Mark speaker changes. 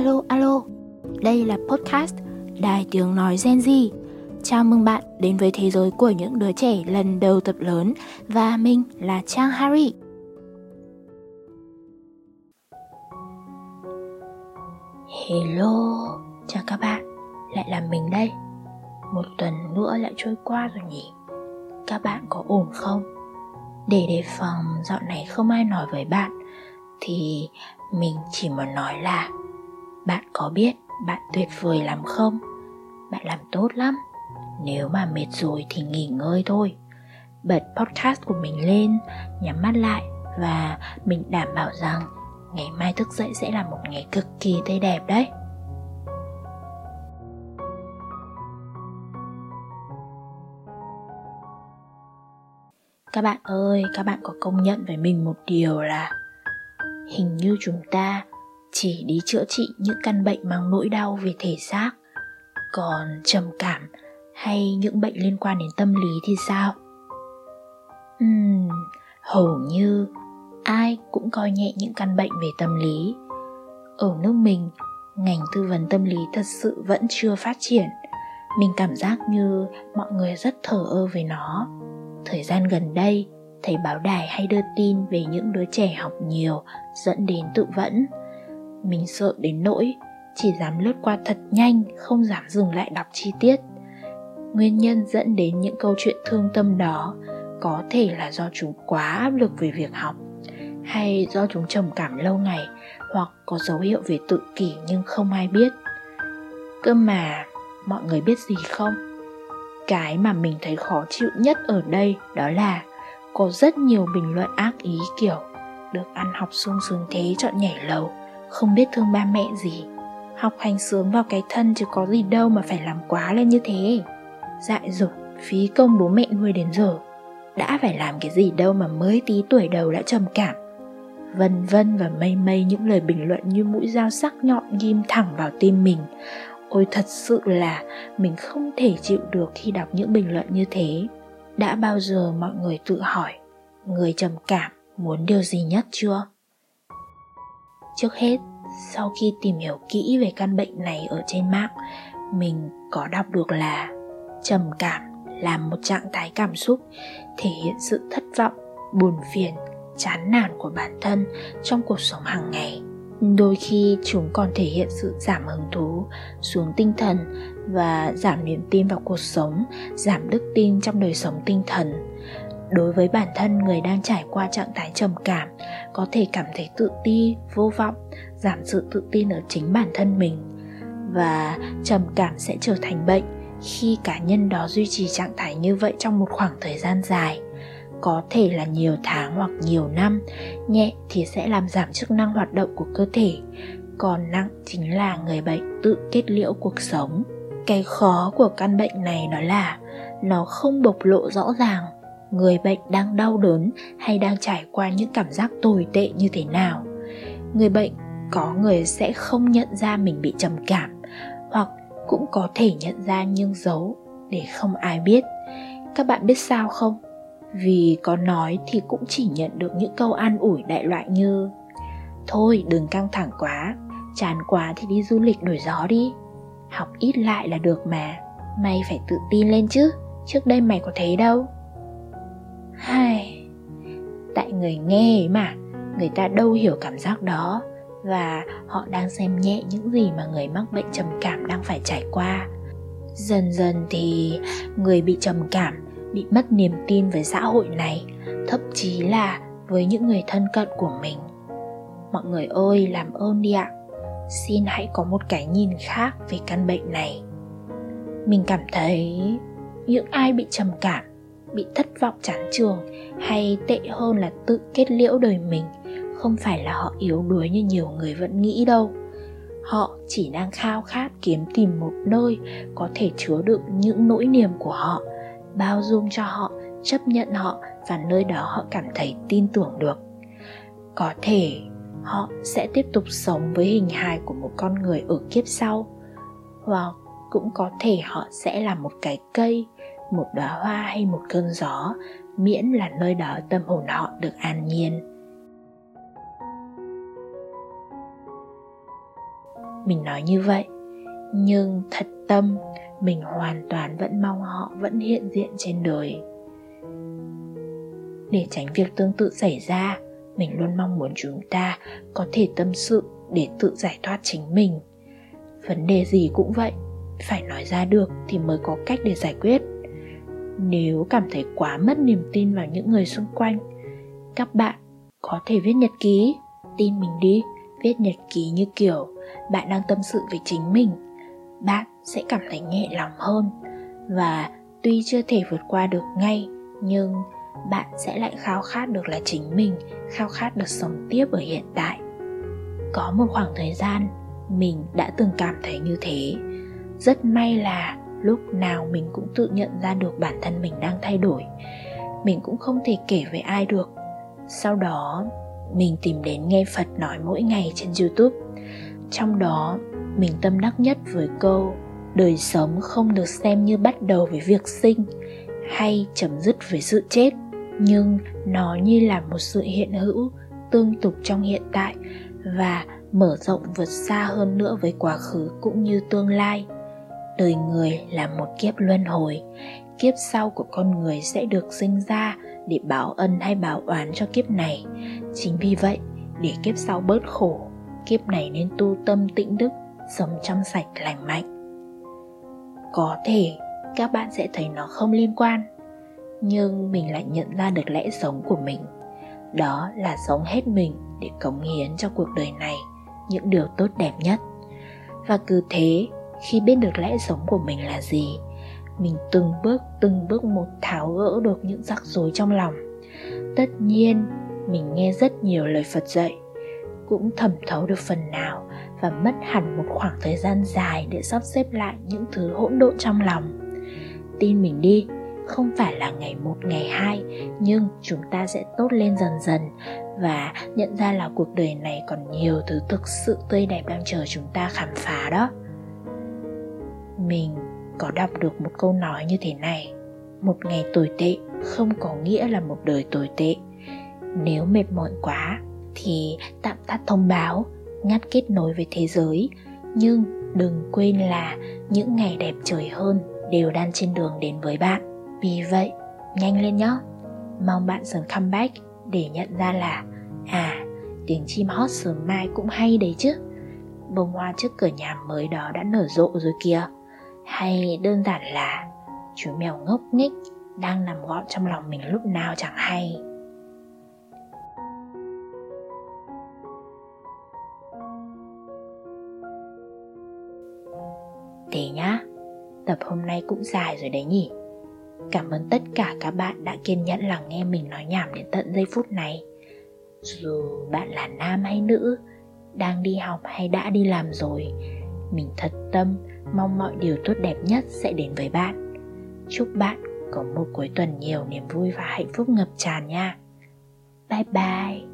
Speaker 1: Alo, alo, đây là podcast Đài Tiếng Nói Gen Z. Chào mừng bạn đến với thế giới của những đứa trẻ lần đầu tập lớn và mình là Trang Harry. Hello, chào các bạn, lại là mình đây. Một tuần nữa lại trôi qua rồi nhỉ? Các bạn có ổn không? Để đề phòng dạo này không ai nói với bạn thì mình chỉ muốn nói là bạn có biết bạn tuyệt vời lắm không? Bạn làm tốt lắm. Nếu mà mệt rồi thì nghỉ ngơi thôi. Bật podcast của mình lên, nhắm mắt lại và mình đảm bảo rằng ngày mai thức dậy sẽ là một ngày cực kỳ tươi đẹp đấy. Các bạn ơi, các bạn có công nhận với mình một điều là hình như chúng ta chỉ đi chữa trị những căn bệnh mang nỗi đau về thể xác. Còn trầm cảm hay những bệnh liên quan đến tâm lý thì sao? Uhm, hầu như ai cũng coi nhẹ những căn bệnh về tâm lý. Ở nước mình ngành tư vấn tâm lý thật sự vẫn chưa phát triển. Mình cảm giác như mọi người rất thờ ơ với nó. Thời gian gần đây thấy báo đài hay đưa tin về những đứa trẻ học nhiều dẫn đến tự vẫn mình sợ đến nỗi chỉ dám lướt qua thật nhanh, không dám dừng lại đọc chi tiết. Nguyên nhân dẫn đến những câu chuyện thương tâm đó có thể là do chúng quá áp lực về việc học, hay do chúng trầm cảm lâu ngày, hoặc có dấu hiệu về tự kỷ nhưng không ai biết. Cơ mà, mọi người biết gì không? Cái mà mình thấy khó chịu nhất ở đây đó là có rất nhiều bình luận ác ý, kiểu, được ăn học sung sướng thế, chọn nhảy lầu không biết thương ba mẹ gì. Học hành sướng vào cái thân chứ có gì đâu mà phải làm quá lên như thế. Dại dột, phí công bố mẹ nuôi đến giờ. Đã phải làm cái gì đâu mà mới tí tuổi đầu đã trầm cảm. Vân vân và mây mây những lời bình luận như mũi dao sắc nhọn ghim thẳng vào tim mình. Ôi thật sự là mình không thể chịu được khi đọc những bình luận như thế. Đã bao giờ mọi người tự hỏi, người trầm cảm muốn điều gì nhất chưa? Trước hết, sau khi tìm hiểu kỹ về căn bệnh này ở trên mạng, mình có đọc được là trầm cảm là một trạng thái cảm xúc thể hiện sự thất vọng, buồn phiền, chán nản của bản thân trong cuộc sống hàng ngày. Đôi khi chúng còn thể hiện sự giảm hứng thú xuống tinh thần và giảm niềm tin vào cuộc sống, giảm đức tin trong đời sống tinh thần đối với bản thân người đang trải qua trạng thái trầm cảm, có thể cảm thấy tự ti, vô vọng, giảm sự tự tin ở chính bản thân mình. Và trầm cảm sẽ trở thành bệnh khi cá nhân đó duy trì trạng thái như vậy trong một khoảng thời gian dài. Có thể là nhiều tháng hoặc nhiều năm, nhẹ thì sẽ làm giảm chức năng hoạt động của cơ thể. Còn nặng chính là người bệnh tự kết liễu cuộc sống. Cái khó của căn bệnh này đó là nó không bộc lộ rõ ràng người bệnh đang đau đớn hay đang trải qua những cảm giác tồi tệ như thế nào. Người bệnh có người sẽ không nhận ra mình bị trầm cảm, hoặc cũng có thể nhận ra nhưng giấu để không ai biết. Các bạn biết sao không? Vì có nói thì cũng chỉ nhận được những câu an ủi đại loại như, thôi, đừng căng thẳng quá, chán quá thì đi du lịch đổi gió đi. Học ít lại là được mà, mày phải tự tin lên chứ, trước đây mày có thế đâu hai, tại người nghe mà, người ta đâu hiểu cảm giác đó và họ đang xem nhẹ những gì mà người mắc bệnh trầm cảm đang phải trải qua. Dần dần thì người bị trầm cảm, bị mất niềm tin với xã hội này, thậm chí là với những người thân cận của mình. Mọi người ơi, làm ơn đi ạ. Xin hãy có một cái nhìn khác về căn bệnh này. Mình cảm thấy những ai bị trầm cảm bị thất vọng chán trường, hay tệ hơn là tự kết liễu đời mình, không phải là họ yếu đuối như nhiều người vẫn nghĩ đâu. Họ chỉ đang khao khát kiếm tìm một nơi có thể chứa đựng những nỗi niềm của họ, bao dung cho họ, chấp nhận họ và nơi đó họ cảm thấy tin tưởng được. Có thể họ sẽ tiếp tục sống với hình hài của một con người ở kiếp sau, hoặc cũng có thể họ sẽ là một cái cây một đóa hoa hay một cơn gió, miễn là nơi đó tâm hồn họ được an nhiên. Mình nói như vậy, nhưng thật tâm, mình hoàn toàn vẫn mong họ vẫn hiện diện trên đời. Để tránh việc tương tự xảy ra, mình luôn mong muốn chúng ta có thể tâm sự để tự giải thoát chính mình. Vấn đề gì cũng vậy, phải nói ra được thì mới có cách để giải quyết nếu cảm thấy quá mất niềm tin vào những người xung quanh, các bạn có thể viết nhật ký, tin mình đi. Viết nhật ký như kiểu bạn đang tâm sự với chính mình, bạn sẽ cảm thấy nhẹ lòng hơn. Và tuy chưa thể vượt qua được ngay, nhưng bạn sẽ lại khao khát được là chính mình, khao khát được sống tiếp ở hiện tại. Có một khoảng thời gian, mình đã từng cảm thấy như thế. Rất may là lúc nào mình cũng tự nhận ra được bản thân mình đang thay đổi. Mình cũng không thể kể với ai được. Sau đó, mình tìm đến nghe phật nói mỗi ngày trên youtube. Trong đó, mình tâm đắc nhất với câu, đời sống không được xem như bắt đầu với việc sinh hay chấm dứt với sự chết, nhưng nó như là một sự hiện hữu tương tục trong hiện tại và mở rộng vượt xa hơn nữa với quá khứ cũng như tương lai đời người là một kiếp luân hồi. Kiếp sau của con người sẽ được sinh ra để báo ân hay báo oán cho kiếp này. Chính vì vậy, để kiếp sau bớt khổ, kiếp này nên tu tâm tĩnh đức, sống trong sạch, lành mạnh. Có thể các bạn sẽ thấy nó không liên quan, nhưng mình lại nhận ra được lẽ sống của mình. Đó là sống hết mình để cống hiến cho cuộc đời này, những điều tốt đẹp nhất. Và cứ thế khi biết được lẽ sống của mình là gì. Mình từng bước từng bước một tháo gỡ được những rắc rối trong lòng. Tất nhiên, mình nghe rất nhiều lời phật dạy, cũng thẩm thấu được phần nào và mất hẳn một khoảng thời gian dài để sắp xếp lại những thứ hỗn độn trong lòng. Tin mình đi, không phải là ngày một, ngày hai, nhưng chúng ta sẽ tốt lên dần dần và nhận ra là cuộc đời này còn nhiều thứ thực sự tươi đẹp đang chờ chúng ta khám phá đó mình có đọc được một câu nói như thế này, một ngày tồi tệ không có nghĩa là một đời tồi tệ. Nếu mệt mỏi quá thì tạm tắt thông báo, ngắt kết nối với thế giới. Nhưng đừng quên là những ngày đẹp trời hơn đều đang trên đường đến với bạn. Vì vậy, nhanh lên nhé mong bạn sớm comeback để nhận ra là à tiếng chim hót sớm mai cũng hay đấy chứ. Bông hoa trước cửa nhà mới đó đã nở rộ rồi kìa hay đơn giản là chú mèo ngốc nghếch đang nằm gọn trong lòng mình lúc nào chẳng hay. Thế nhá, tập hôm nay cũng dài rồi đấy nhỉ? Cảm ơn tất cả các bạn đã kiên nhẫn lắng nghe mình nói nhảm đến tận giây phút này. Dù bạn là nam hay nữ, đang đi học hay đã đi làm rồi mình thật tâm, mong mọi điều tốt đẹp nhất sẽ đến với bạn. Chúc bạn có một cuối tuần nhiều niềm vui và hạnh phúc ngập tràn nha. Bye bye.